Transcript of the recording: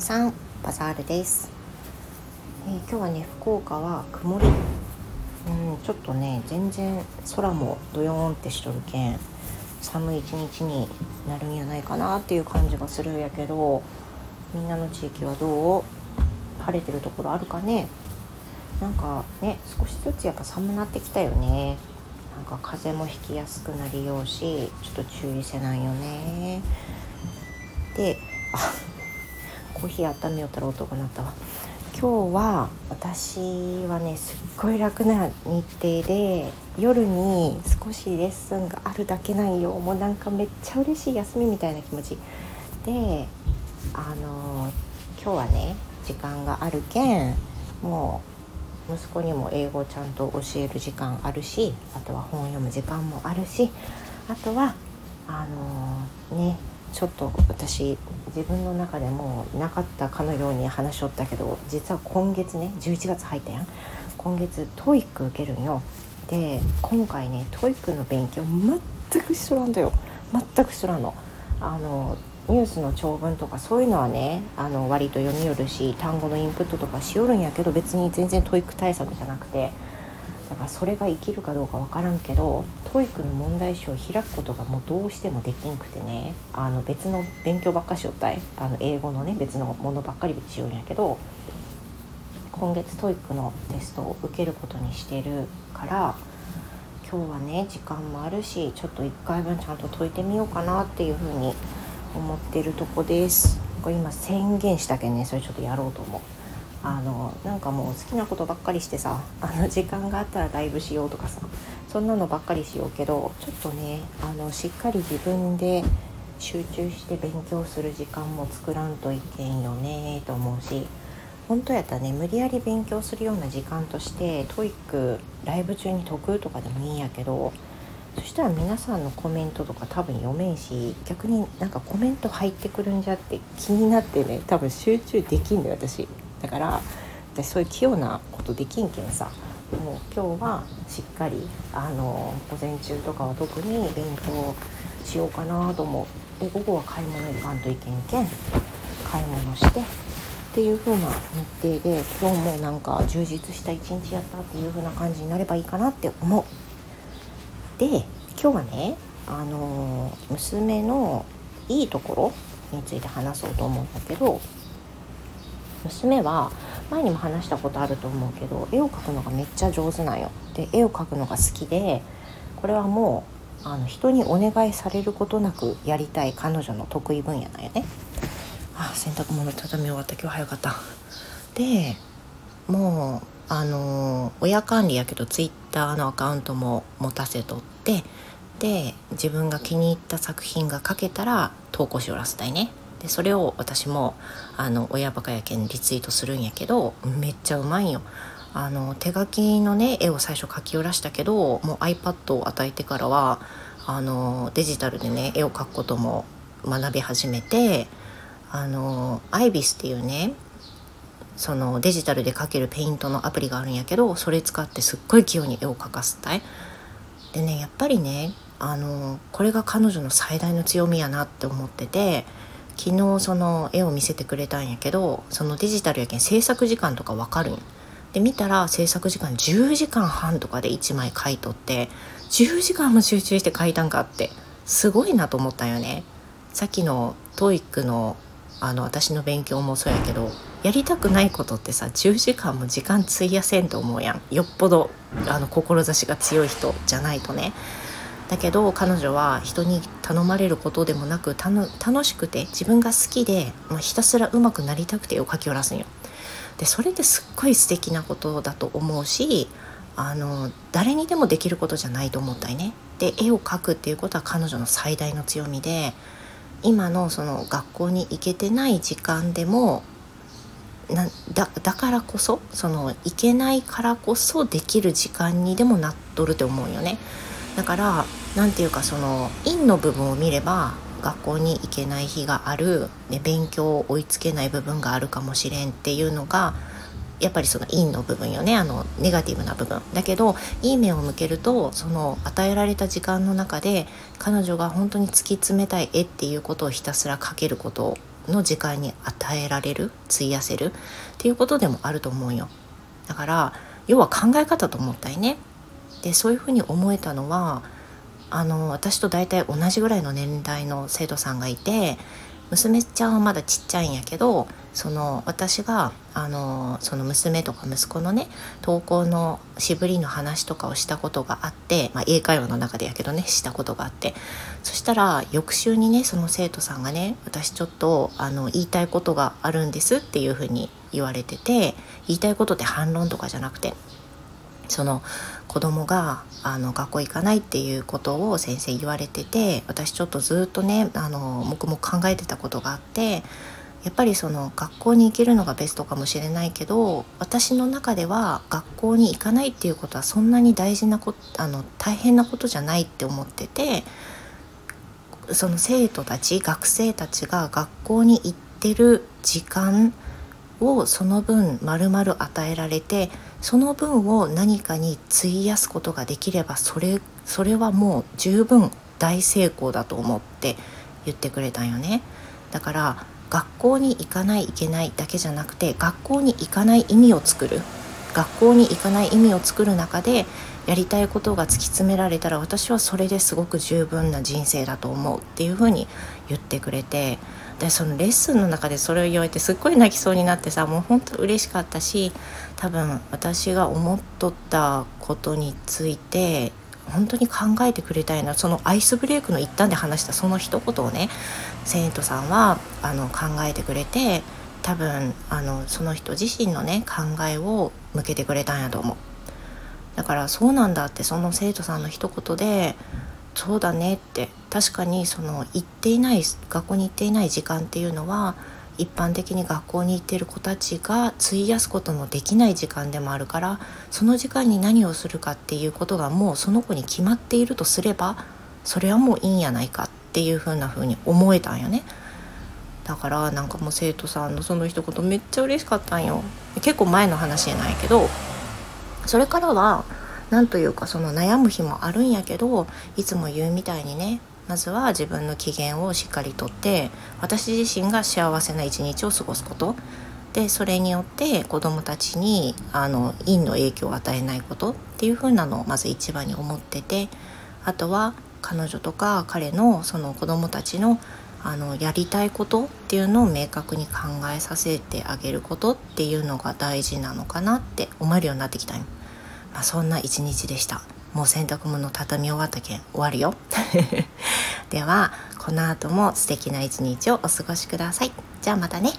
さんバザールです、えー、今日はね福岡は曇り。うんちょっとね全然空もドヨーンってしとるけん寒い一日になるんやないかなっていう感じがするんやけどみんなの地域はどう？晴れてるところあるかね？なんかね少しずつやっぱ寒なってきたよね。なんか風もひきやすくなりようしちょっと注意せないよね。であコーヒー温めよったら音が鳴ったわ。今日は私はねすっごい楽な日程で夜に少しレッスンがあるだけなんよ。もうなんかめっちゃ嬉しい休みみたいな気持ち。であの今日はね時間があるけんもう息子にも英語ちゃんと教える時間あるしあとは本読む時間もあるしあとはあのねちょっと私自分の中でもなかったかのように話しとったけど実は今月ね11月入ったやん。今月 TOEIC 受けるんよ。で今回ね TOEIC の勉強全くしとらんだよ。全くしとらんの。あのニュースの長文とかそういうのはねあの割と読みよるし単語のインプットとかしよるんやけど別に全然 TOEIC 対策じゃなくて。だからそれが生きるかどうか分からんけど TOEIC の問題集を開くことがもうどうしてもできんくてねあの別の勉強ばっかしよったい。あの英語のね別のものばっかりしようんやけど今月 TOEIC のテストを受けることにしてるから今日はね時間もあるしちょっと1回分ちゃんと解いてみようかなっていうふうに思ってるとこです。今宣言したけんねそれちょっとやろうと思う。あのなんかもう好きなことばっかりしてさあの時間があったらライブしようとかさそんなのばっかりしようけどちょっとねあのしっかり自分で集中して勉強する時間も作らんといけんよねと思うし本当やったらね無理やり勉強するような時間として TOEIC ライブ中に解くとかでもいいんやけどそしたら皆さんのコメントとか多分読めんし逆になんかコメント入ってくるんじゃって気になってね多分集中できんのよ私。だから私そういう器用なことできんけんさ。もう今日はしっかりあの午前中とかは特に勉強しようかなと思う。で午後は買い物行かんといけんけん。買い物してっていう風な日程で今日もなんか充実した一日やったっていう風な感じになればいいかなって思う。で今日はねあの娘のいいところについて話そうと思うんだけど娘は前にも話したことあると思うけど絵を描くのがめっちゃ上手なんよ。で絵を描くのが好きでこれはもうあの人にお願いされることなくやりたい彼女の得意分野なんよね。あ洗濯物畳み終わった今日早かった。でもうあの親管理やけどツイッターのアカウントも持たせとってで自分が気に入った作品が描けたら投稿しよらせたいね。でそれを私もあの親バカやけんリツイートするんやけどめっちゃうまいよ。あの手書きのね絵を最初描き下ろしたけどもう iPad を与えてからはあのデジタルでね絵を描くことも学び始めてあのアイビスっていうねそのデジタルで描けるペイントのアプリがあるんやけどそれ使ってすっごい器用に絵を描かすたい。でねやっぱりねあのこれが彼女の最大の強みやなって思ってて昨日その絵を見せてくれたんやけどそのデジタルやけん制作時間とか分かるん。で見たら制作時間10時間半とかで1枚描いとって10時間も集中して描いたんかってすごいなと思ったよね。さっきの TOEIC のあの私の勉強もそうやけどやりたくないことってさ10時間も時間費やせんと思うやん。よっぽどあの志が強い人じゃないとね。だけど彼女は人に頼まれることでもなく楽しくて自分が好きで、まあ、ひたすら上手くなりたくて絵を描き下ろすんよ。でそれってすっごい素敵なことだと思うしあの誰にでもできることじゃないと思ったりね。で絵を描くっていうことは彼女の最大の強みで今のその学校に行けてない時間でもなだだからこそその行けないからこそできる時間にでもなっとるって思うよね。だから何て言うかその陰の部分を見れば学校に行けない日がある、ね、勉強を追いつけない部分があるかもしれんっていうのがやっぱりその陰の部分よねあのネガティブな部分。だけどいい面を向けるとその与えられた時間の中で彼女が本当に突き詰めたい絵っていうことをひたすら描けることの時間に与えられる費やせるっていうことでもあると思うよ。だから要は考え方と思ったりね。でそういうふうに思えたのはあの私と大体同じぐらいの年代の生徒さんがいて娘ちゃんはまだちっちゃいんやけどその私があのその娘とか息子のね登校のしぶりの話とかをしたことがあって、まあ、英会話の中でやけどねしたことがあって。そしたら翌週にねその生徒さんがね私ちょっとあの言いたいことがあるんですっていうふうに言われてて言いたいことって反論とかじゃなくてその子供があの学校行かないっていうことを先生言われてて私ちょっとずっとねあの僕も考えてたことがあってやっぱりその学校に行けるのがベストかもしれないけど私の中では学校に行かないっていうことはそんなに大事なことあの大変なことじゃないって思っててその生徒たち学生たちが学校に行ってる時間をその分丸々与えられてその分を何かに費やすことができればそれそれはもう十分大成功だと思って言ってくれたんよね。だから学校に行かないいけないだけじゃなくて学校に行かない意味を作る。学校に行かない意味を作る中でやりたいことが突き詰められたら私はそれですごく十分な人生だと思うっていうふうに言ってくれてでそのレッスンの中でそれを言われてすっごい泣きそうになってさもうほんと嬉しかったし多分私が思っとったことについて本当に考えてくれたいなそのアイスブレイクの一端で話したその一言をね生徒さんはあの考えてくれて多分あのその人自身のね考えを向けてくれたんやと思う。だからそうなんだってその生徒さんの一言でそうだねって確かにその行っていない学校に行っていない時間っていうのは一般的に学校に行ってる子たちが費やすことのできない時間でもあるからその時間に何をするかっていうことがもうその子に決まっているとすればそれはもういいんやないかっていうふうな風に思えたんよね。だからなんかもう生徒さんのその一言めっちゃ嬉しかったんよ結構前の話じゃないけどそれからは何というかその悩む日もあるんやけどいつも言うみたいにねまずは自分の機嫌をしっかりとって私自身が幸せな一日を過ごすこと。でそれによって子どもたちにあの陰の影響を与えないこと。っていう風なのをまず一番に思っててあとは彼女とか彼のその子どもたちのあのやりたいことっていうのを明確に考えさせてあげることっていうのが大事なのかなって思えるようになってきたまあ、そんな一日でした。もう洗濯物畳み終わったけん終わるよ。ではこの後も素敵な一日をお過ごしください。じゃあまたね。